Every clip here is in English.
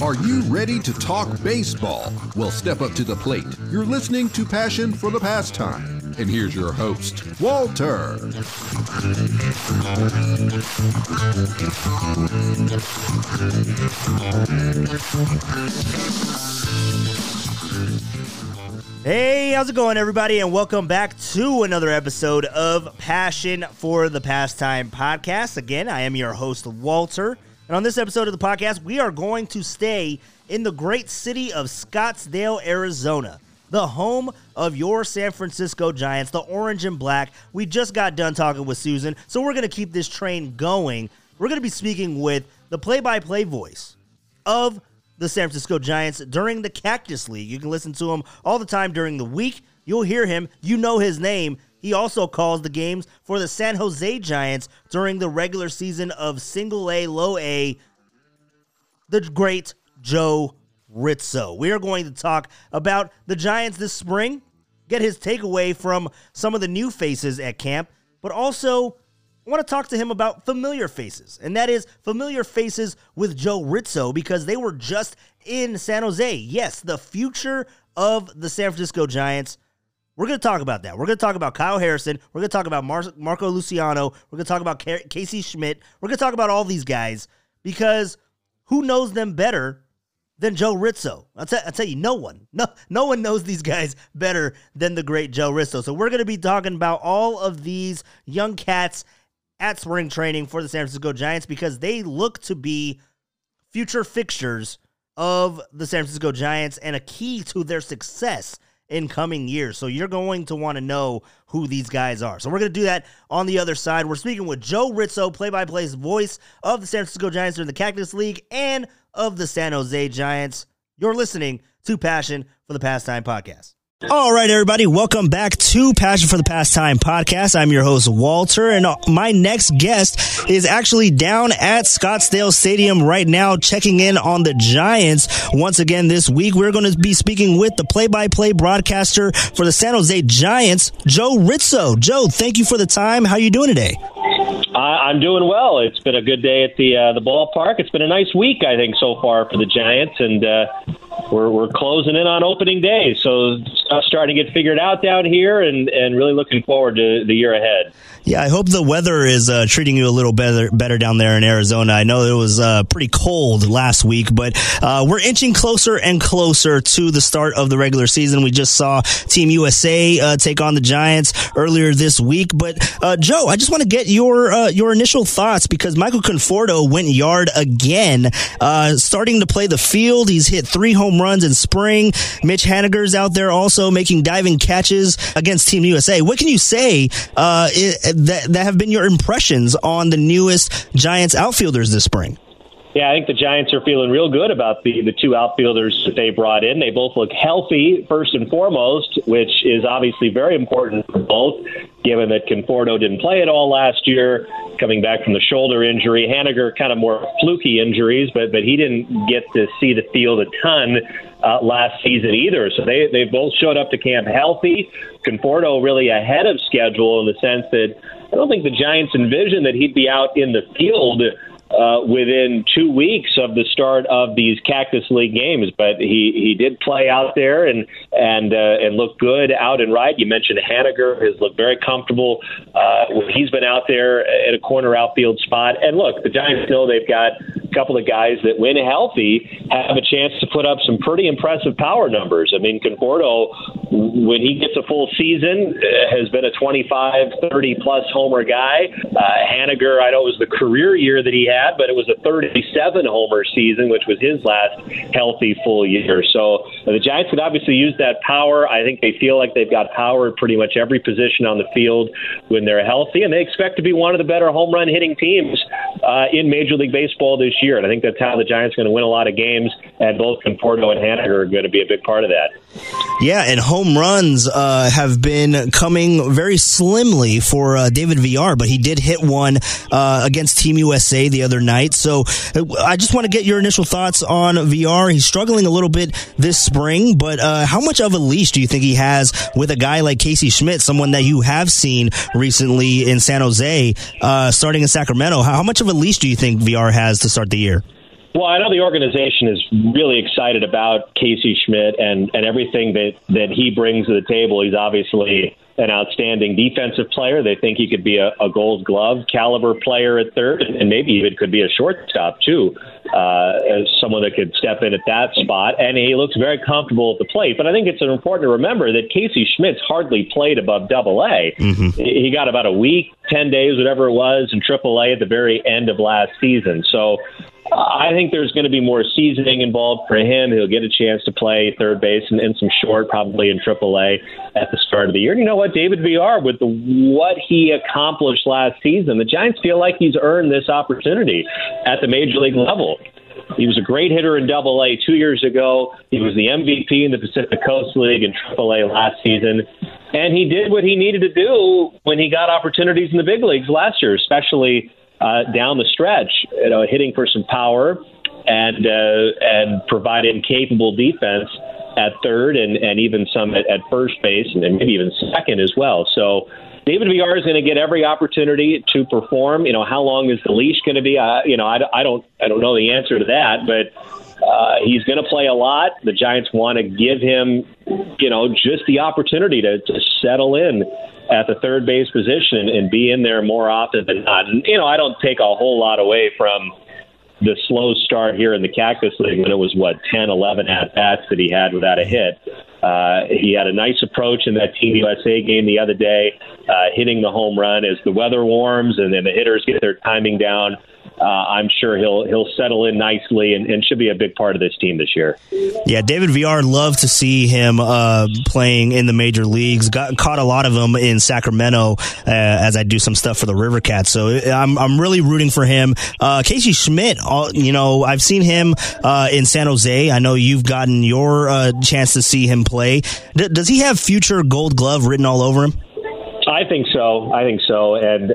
Are you ready to talk baseball? Well, step up to the plate. You're listening to Passion for the Pastime. And here's your host, Walter. Hey, how's it going, everybody? And welcome back to another episode of Passion for the Pastime podcast. Again, I am your host, Walter. And on this episode of the podcast, we are going to stay in the great city of Scottsdale, Arizona, the home of your San Francisco Giants, the orange and black. We just got done talking with Susan, so we're going to keep this train going. We're going to be speaking with the play by play voice of the San Francisco Giants during the Cactus League. You can listen to him all the time during the week. You'll hear him, you know his name. He also calls the games for the San Jose Giants during the regular season of single A, low A. The great Joe Ritzo. We are going to talk about the Giants this spring, get his takeaway from some of the new faces at camp, but also I want to talk to him about familiar faces, and that is familiar faces with Joe Ritzo because they were just in San Jose. Yes, the future of the San Francisco Giants we're going to talk about that. We're going to talk about Kyle Harrison. We're going to talk about Mar- Marco Luciano. We're going to talk about Casey Schmitt. We're going to talk about all these guys because who knows them better than Joe Ritzo? I'll, t- I'll tell you, no one. No, no one knows these guys better than the great Joe Ritzo. So we're going to be talking about all of these young cats at spring training for the San Francisco Giants because they look to be future fixtures of the San Francisco Giants and a key to their success in coming years. So you're going to want to know who these guys are. So we're going to do that on the other side. We're speaking with Joe Ritzo, play by play's voice of the San Francisco Giants during the Cactus League and of the San Jose Giants. You're listening to Passion for the Pastime Podcast. All right, everybody, welcome back to Passion for the Pastime podcast. I'm your host, Walter, and my next guest is actually down at Scottsdale Stadium right now, checking in on the Giants. Once again, this week, we're going to be speaking with the play by play broadcaster for the San Jose Giants, Joe Ritzo. Joe, thank you for the time. How are you doing today? I'm doing well. It's been a good day at the uh, the ballpark. It's been a nice week, I think, so far for the Giants, and uh, we're we're closing in on opening day, so starting to get figured out down here, and and really looking forward to the year ahead. Yeah, I hope the weather is uh, treating you a little better better down there in Arizona. I know it was uh, pretty cold last week, but uh, we're inching closer and closer to the start of the regular season. We just saw Team USA uh, take on the Giants earlier this week. But uh, Joe, I just want to get your uh, your initial thoughts because Michael Conforto went yard again, starting to play the field. He's hit three home runs in spring. Mitch Haniger's out there also making diving catches against Team USA. What can you say? Uh, it, that that have been your impressions on the newest Giants outfielders this spring? Yeah, I think the Giants are feeling real good about the the two outfielders that they brought in. They both look healthy first and foremost, which is obviously very important for both, given that Conforto didn't play at all last year, coming back from the shoulder injury. Haniger kind of more fluky injuries, but but he didn't get to see the field a ton uh, last season either. So they they both showed up to camp healthy. Conforto really ahead of schedule in the sense that I don't think the Giants envisioned that he'd be out in the field uh, within two weeks of the start of these Cactus League games. But he, he did play out there and and uh, and look good out and right. You mentioned Haniger has looked very comfortable. Uh, he's been out there at a corner outfield spot. And look, the Giants know they've got a couple of guys that, when healthy, have a chance to put up some pretty impressive power numbers. I mean, Conforto, when he gets a full season, uh, has been a 25, 30 plus homer guy. Uh, Haniger, I know it was the career year that he had but it was a 37 homer season, which was his last healthy full year. So uh, the Giants could obviously use that power. I think they feel like they've got power at pretty much every position on the field when they're healthy, and they expect to be one of the better home run hitting teams uh, in Major League Baseball this year. And I think that's how the Giants are going to win a lot of games, and both Conforto and Haniger are going to be a big part of that. Yeah, and home runs uh, have been coming very slimly for uh, David Villar, but he did hit one uh, against Team USA the other night. So uh, I just want to get your initial thoughts on Villar. He's struggling a little bit this spring, but uh, how much of a leash do you think he has with a guy like Casey Schmitt, someone that you have seen recently in San Jose, uh, starting in Sacramento? How, how much of a leash do you think Villar has to start the year? Well, I know the organization is really excited about Casey Schmitt and, and everything that, that he brings to the table. He's obviously an outstanding defensive player. They think he could be a, a gold glove caliber player at third, and maybe even could be a shortstop, too, uh, as someone that could step in at that spot. And he looks very comfortable at the plate. But I think it's important to remember that Casey Schmitt's hardly played above double A. Mm-hmm. He got about a week, 10 days, whatever it was, in triple A at the very end of last season. So I think there's going to be more seasoning involved for him. He'll get a chance to play third base and, and some short, probably in AAA at the start of the year. And you know what, David Villar, with the, what he accomplished last season, the Giants feel like he's earned this opportunity at the major league level. He was a great hitter in Double A two years ago. He was the MVP in the Pacific Coast League in Triple A last season, and he did what he needed to do when he got opportunities in the big leagues last year, especially uh, down the stretch, you know, hitting for some power and uh, and providing capable defense at third and, and even some at, at first base and maybe even second as well. So David Villar is going to get every opportunity to perform. You know, how long is the leash going to be? Uh, you know, I, I don't I don't know the answer to that, but uh, he's going to play a lot. The Giants want to give him, you know, just the opportunity to, to settle in at the third base position and be in there more often than not. And, you know, I don't take a whole lot away from the slow start here in the Cactus League when it was, what, 10, 11 at bats that he had without a hit. Uh, he had a nice approach in that Team USA game the other day, uh, hitting the home run as the weather warms and then the hitters get their timing down uh, I'm sure he'll he'll settle in nicely and, and, should be a big part of this team this year. Yeah, David Villar love to see him uh, playing in the major leagues. Got caught a lot of them in Sacramento uh, as I do some stuff for the River Cats. So I'm I'm really rooting for him. Uh, Casey Schmitt, you know, I've seen him uh, in San Jose. I know you've gotten your uh, chance to see him play. D- does he have future Gold Glove written all over him? I think so. I think so. And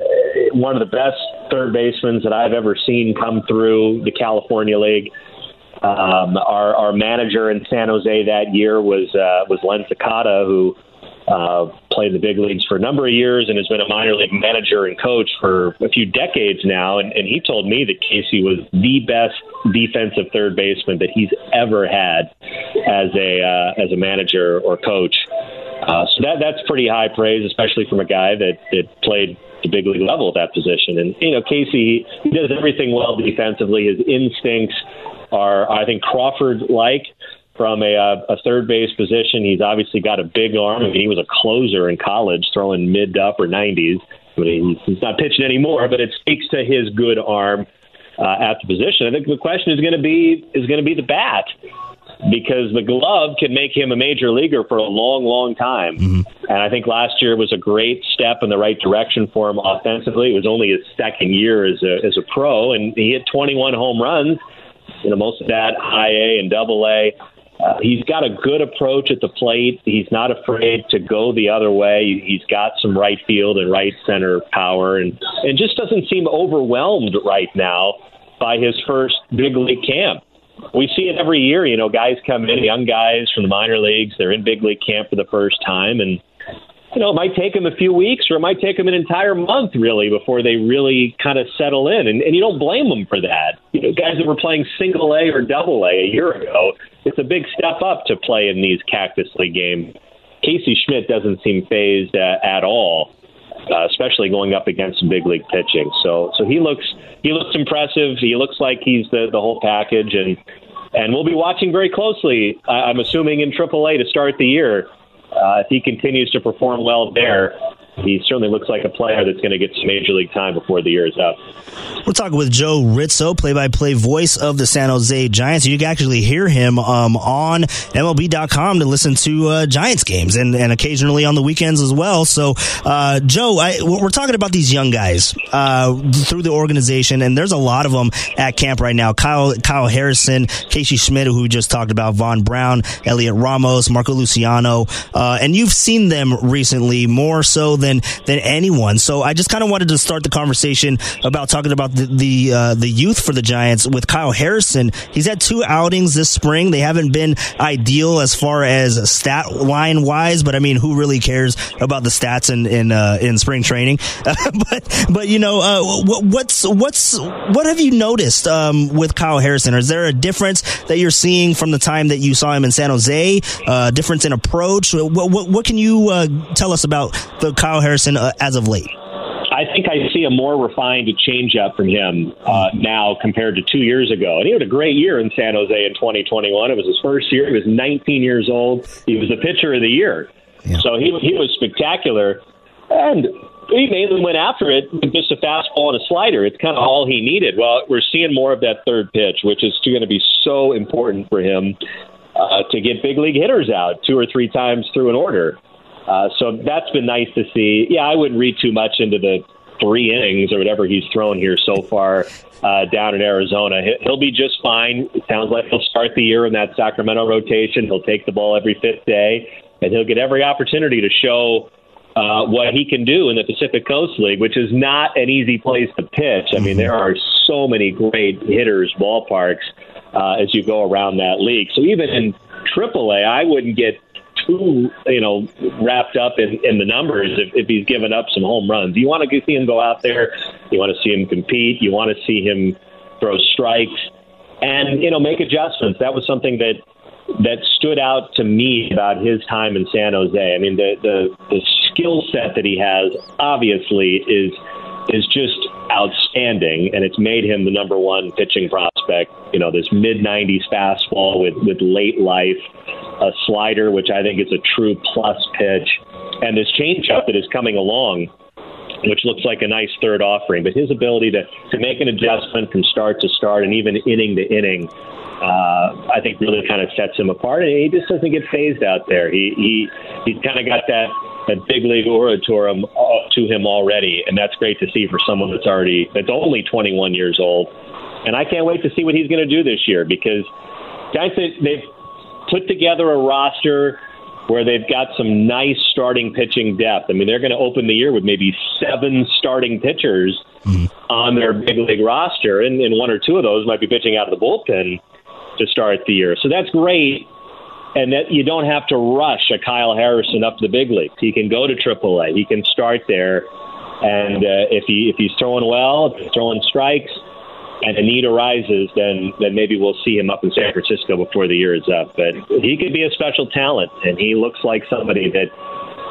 one of the best third basemen that I've ever seen come through the California League. Um, our, our manager in San Jose that year was uh, was Len Sakata, who uh, played the big leagues for a number of years and has been a minor league manager and coach for a few decades now. And, and he told me that Casey was the best defensive third baseman that he's ever had as a uh, as a manager or coach. Uh, so that that's pretty high praise, especially from a guy that that played the big league level at that position. And you know, Casey he does everything well defensively. His instincts are, I think, Crawford like from a, uh, a third base position. He's obviously got a big arm. I mean, he was a closer in college, throwing mid to upper 90s. I mean, he's not pitching anymore, but it speaks to his good arm uh, at the position. I think the question is going to be is going to be the bat because the glove can make him a major leaguer for a long, long time. Mm-hmm. And I think last year was a great step in the right direction for him offensively. It was only his second year as a as a pro, and he hit 21 home runs. You know, most of that high A and double A. Uh, he's got a good approach at the plate. He's not afraid to go the other way. He's got some right field and right center power, and and just doesn't seem overwhelmed right now by his first big league camp we see it every year. You know, guys come in, young guys from the minor leagues, they're in big league camp for the first time, and you know, it might take them a few weeks or it might take them an entire month really before they really kind of settle in. And, and you don't blame them for that. You know, guys that were playing single A or double A a year ago, it's a big step up to play in these Cactus League games. Casey Schmitt doesn't seem phased uh, at all uh, especially going up against some big league pitching. So so he looks he looks impressive. He looks like he's the the whole package, and and we'll be watching very closely. I'm assuming in AAA to start the year. Uh, if he continues to perform well there, he certainly looks like a player that's going to get some major league time before the year is up. We're talking with Joe Ritzo, play-by-play voice of the San Jose Giants. You can actually hear him um, on MLB.com to listen to uh, Giants games and, and occasionally on the weekends as well. So, uh, Joe, I, we're talking about these young guys uh, through the organization, and there's a lot of them at camp right now. Kyle Kyle Harrison, Casey Schmitt, who we just talked about, Vaughn Brown, Heliot Ramos, Marco Luciano, uh, and you've seen them recently more so than than anyone. So I just kind of wanted to start the conversation about talking about the the, uh, the youth for the Giants with Kyle Harrison. He's had two outings this spring. They haven't been ideal as far as stat line wise, but I mean, who really cares about the stats in in uh, in spring training? but but you know, uh, what's what's what have you noticed um, with Kyle Harrison? Is there a difference that you're seeing from the time that you saw him in San Jose? Uh, difference in approach? What what, what can you uh, tell us about the Kyle Harrison uh, as of late? I think I see a more refined changeup from him uh, now compared to two years ago. And he had a great year in San Jose in 2021. It was his first year. He was 19 years old. He was the pitcher of the year. Yeah. So he he was spectacular. And he mainly went after it with just a fastball and a slider. It's kind of all he needed. Well, we're seeing more of that third pitch, which is going to be so important for him uh, to get big league hitters out two or three times through an order. Uh, so that's been nice to see. Yeah, I wouldn't read too much into the three innings or whatever he's thrown here so far uh, down in Arizona. He'll be just fine. It sounds like he'll start the year in that Sacramento rotation. He'll take the ball every fifth day, and he'll get every opportunity to show uh, what he can do in the Pacific Coast League, which is not an easy place to pitch. I mean, there are so many great hitters, ballparks, uh, as you go around that league. So even in AAA, I wouldn't get too, you know, wrapped up in, in the numbers if, if he's given up some home runs. You want to see him go out there. You want to see him compete. You want to see him throw strikes and, you know, make adjustments. That was something that that stood out to me about his time in San Jose. I mean, the the, the skill set that he has obviously is is just outstanding, and it's made him the number one pitching prospect. You know, this mid 90s fastball with with late life, a slider which I think is a true plus pitch, and this changeup that is coming along which looks like a nice third offering. But his ability to, to make an adjustment from start to start and even inning to inning uh, I think really kind of sets him apart. And he just doesn't get phased out there. He he he's kind of got that that big league aura uh, to him already, and that's great to see for someone that's already that's only 21 years old. And I can't wait to see what he's going to do this year because guys they've put together a roster where they've got some nice starting pitching depth. I mean, they're going to open the year with maybe seven starting pitchers mm-hmm. on their big league roster, and, and one or two of those might be pitching out of the bullpen to start the year. So that's great. And that you don't have to rush a Kyle Harrison up to the big leagues. He can go to AAA. He can start there, and uh, if he if he's throwing well, if he's throwing strikes, and a need arises, then then maybe we'll see him up in San Francisco before the year is up. But he could be a special talent, and he looks like somebody that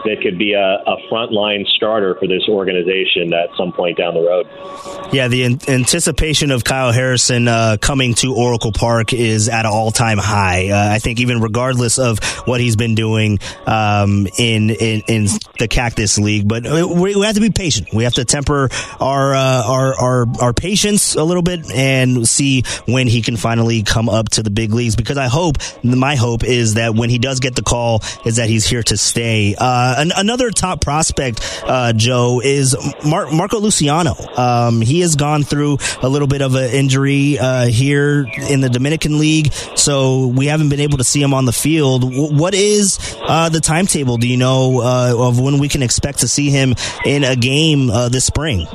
that could be a, a frontline starter for this organization at some point down the road. Yeah, the an- anticipation of Kyle Harrison uh, coming to Oracle Park is at an all time high. Uh, I think even regardless of what he's been doing um, in, in, in the Cactus League, but we, we, have to be patient. We have to temper our uh, our, our our patience a little bit and see when he can finally come up to the big leagues. Because I hope my hope is that when he does get the call, is that he's here to stay. Uh, uh, an, another top prospect, uh, Joe, is Mar- Marco Luciano. Um, he has gone through a little bit of an injury uh, here in the Dominican League, so we haven't been able to see him on the field. W- what is uh, the timetable? Do you know uh, of when we can expect to see him in a game this spring?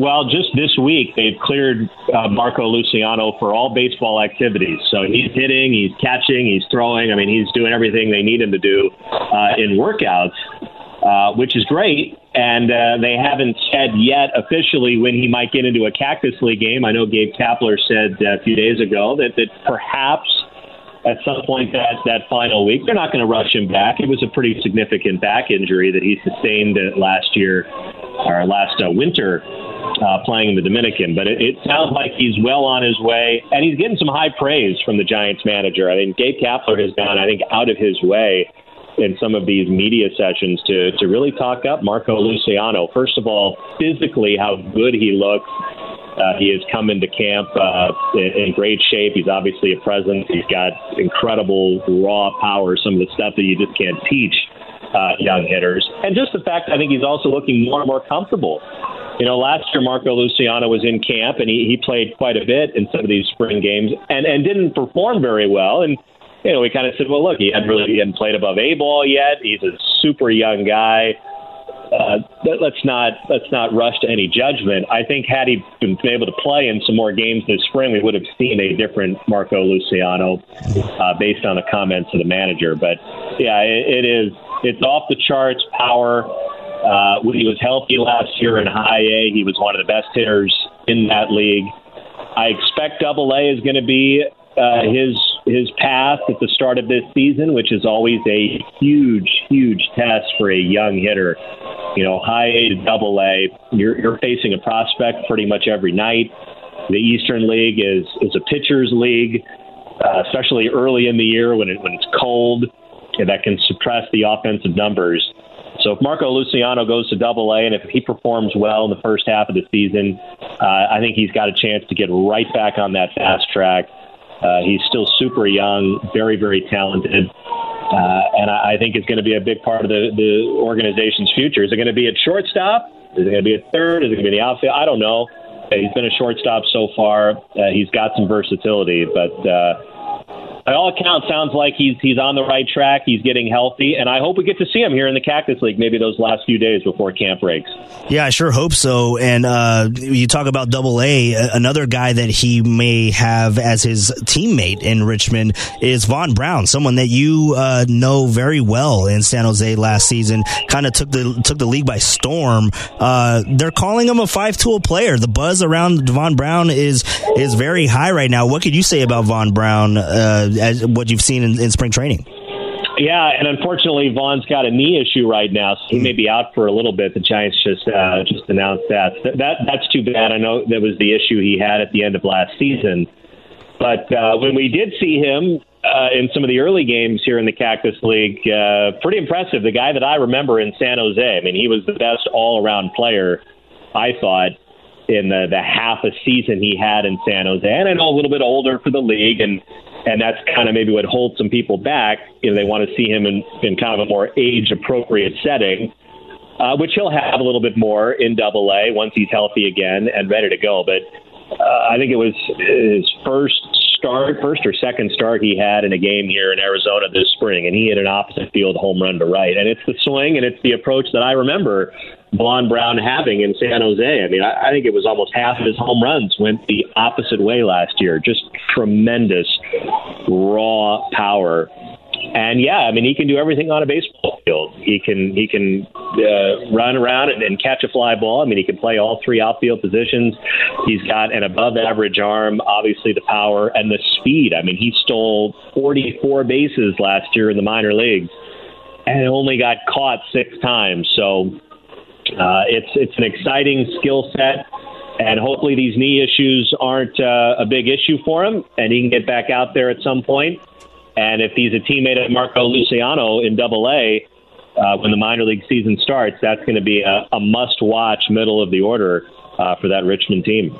Well, just this week they've cleared uh, Marco Luciano for all baseball activities. So he's hitting, he's catching, he's throwing. I mean, he's doing everything they need him to do uh, in workouts, uh, which is great. And uh, they haven't said yet officially when he might get into a Cactus League game. I know Gabe Kapler said uh, a few days ago that that perhaps at some point that that final week. They're not going to rush him back. It was a pretty significant back injury that he sustained last year or last uh, winter uh, playing in the Dominican. But it, it sounds like he's well on his way, and he's getting some high praise from the Giants manager. I mean, Gabe Kapler has gone, I think, out of his way in some of these media sessions to to really talk up Marco Luciano. First of all, physically, how good he looks. Uh, he has come into camp uh, in, in great shape. He's obviously a presence. He's got incredible raw power, some of the stuff that you just can't teach uh, young hitters. And just the fact I think he's also looking more and more comfortable you know, last year Marco Luciano was in camp and he, he played quite a bit in some of these spring games and, and didn't perform very well. And, you know, we kind of said, well, look, he hadn't really he hadn't played above A ball yet. He's a super young guy. Uh, let's not let's not rush to any judgment. I think had he been able to play in some more games this spring, we would have seen a different Marco Luciano uh, based on the comments of the manager. But yeah, it, it is it's off the charts power. Uh, when he was healthy last year in high A, he was one of the best hitters in that league. I expect Double A is going to be uh, his his path at the start of this season, which is always a huge, huge test for a young hitter. You know, high A to Double A, you're, you're facing a prospect pretty much every night. The Eastern League is is a pitcher's league, uh, especially early in the year when it, when it's cold, and that can suppress the offensive numbers. So if Marco Luciano goes to Double A and if he performs well in the first half of the season, uh, I think he's got a chance to get right back on that fast track. Uh, he's still super young, very very talented, uh, and I, I think it's going to be a big part of the the organization's future. Is it going to be at shortstop? Is it going to be a third? Is it going to be the outfield? I don't know. He's been a shortstop so far. Uh, he's got some versatility, but uh, by all accounts, sounds like he's he's on the right track. He's getting healthy, and I hope we get to see him here in the Cactus League maybe those last few days before camp breaks. Yeah, I sure hope so. And uh, you talk about Double A. Another guy that he may have as his teammate in Richmond is Vaughn Brown, someone that you uh, know very well in San Jose last season. Kind of took the took the league by storm. Uh, they're calling him a five tool player. The buzz around Vaughn Brown is is very high right now. What could you say about Vaughn Brown? Uh, as what you've seen in, in spring training. Yeah, and unfortunately, Vaughn's got a knee issue right now, so he may be out for a little bit. The Giants just uh, just announced that. That that's too bad. I know that was the issue he had at the end of last season, but uh, when we did see him uh, in some of the early games here in the Cactus League, uh, pretty impressive. The guy that I remember in San Jose. I mean, he was the best all-around player. I thought in the the half a season he had in San Jose, and I know a little bit older for the league and and that's kind of maybe what holds some people back. You know, they want to see him in, in kind of a more age appropriate setting, uh, which he'll have a little bit more in Double A once he's healthy again and ready to go. But uh, I think it was his first start, first or second start he had in a game here in Arizona this spring, and he hit an opposite field home run to right. And it's the swing and it's the approach that I remember Vaughn Brown having in San Jose. I mean, I, I think it was almost half of his home runs went the opposite way last year. Just tremendous raw power. And yeah, I mean, he can do everything on a baseball field. He can he can uh, run around and, and catch a fly ball. I mean, he can play all three outfield positions. He's got an above average arm, obviously the power and the speed. I mean, he stole 44 bases last year in the minor leagues and only got caught six times. So uh, it's it's an exciting skill set, and hopefully these knee issues aren't uh, a big issue for him, and he can get back out there at some point. And if he's a teammate of Marco Luciano in Double A uh, when the minor league season starts, that's going to be a, a must-watch middle of the order uh, for that Richmond team.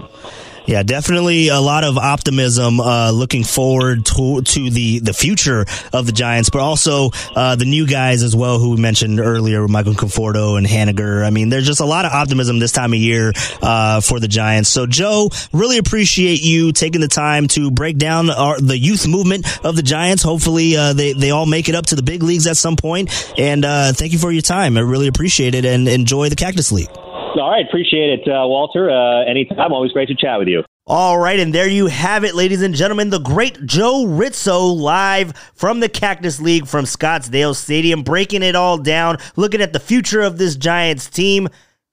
Yeah, definitely a lot of optimism uh, looking forward to, to the, the future of the Giants, but also uh, the new guys as well who we mentioned earlier, Michael Conforto and Haniger. I mean, there's just a lot of optimism this time of year uh, for the Giants. So, Joe, really appreciate you taking the time to break down our, the youth movement of the Giants. Hopefully, uh, they, they all make it up to the big leagues at some point. And uh, thank you for your time. I really appreciate it and enjoy the Cactus League. All right, appreciate it, uh, Walter. Uh, anytime, always great to chat with you. All right, and there you have it, ladies and gentlemen. The great Joe Ritzo live from the Cactus League from Scottsdale Stadium, breaking it all down, looking at the future of this Giants team,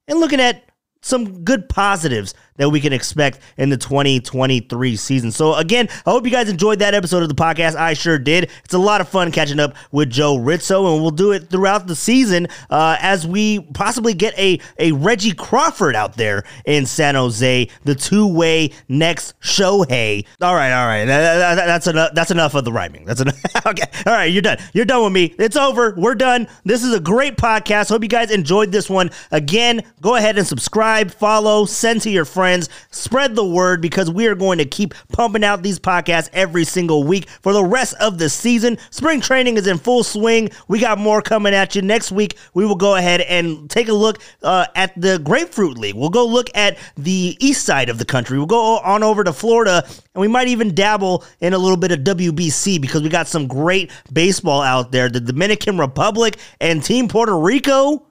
and looking at some good positives that we can expect in the 2023 season. So again, I hope you guys enjoyed that episode of the podcast. I sure did. It's a lot of fun catching up with Joe Ritzo, and we'll do it throughout the season uh, as we possibly get a, a Reggie Crawford out there in San Jose, the two-way next Shohei. All right, all right. That, that, that's enough. That's enough of the rhyming. That's enough. okay. All right, you're done. You're done with me. It's over. We're done. This is a great podcast. Hope you guys enjoyed this one. Again, go ahead and subscribe, follow, send to your friends friends. Spread the word because we are going to keep pumping out these podcasts every single week for the rest of the season. Spring training is in full swing. We got more coming at you. Next week, we will go ahead and take a look uh, at the Grapefruit League. We'll go look at the east side of the country. We'll go on over to Florida and we might even dabble in a little bit of WBC because we got some great baseball out there. The Dominican Republic and Team Puerto Rico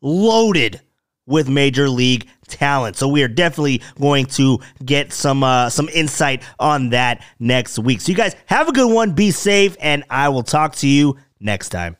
loaded with major league talent. So we are definitely going to get some uh, some insight on that next week. So you guys have a good one, be safe, and I will talk to you next time.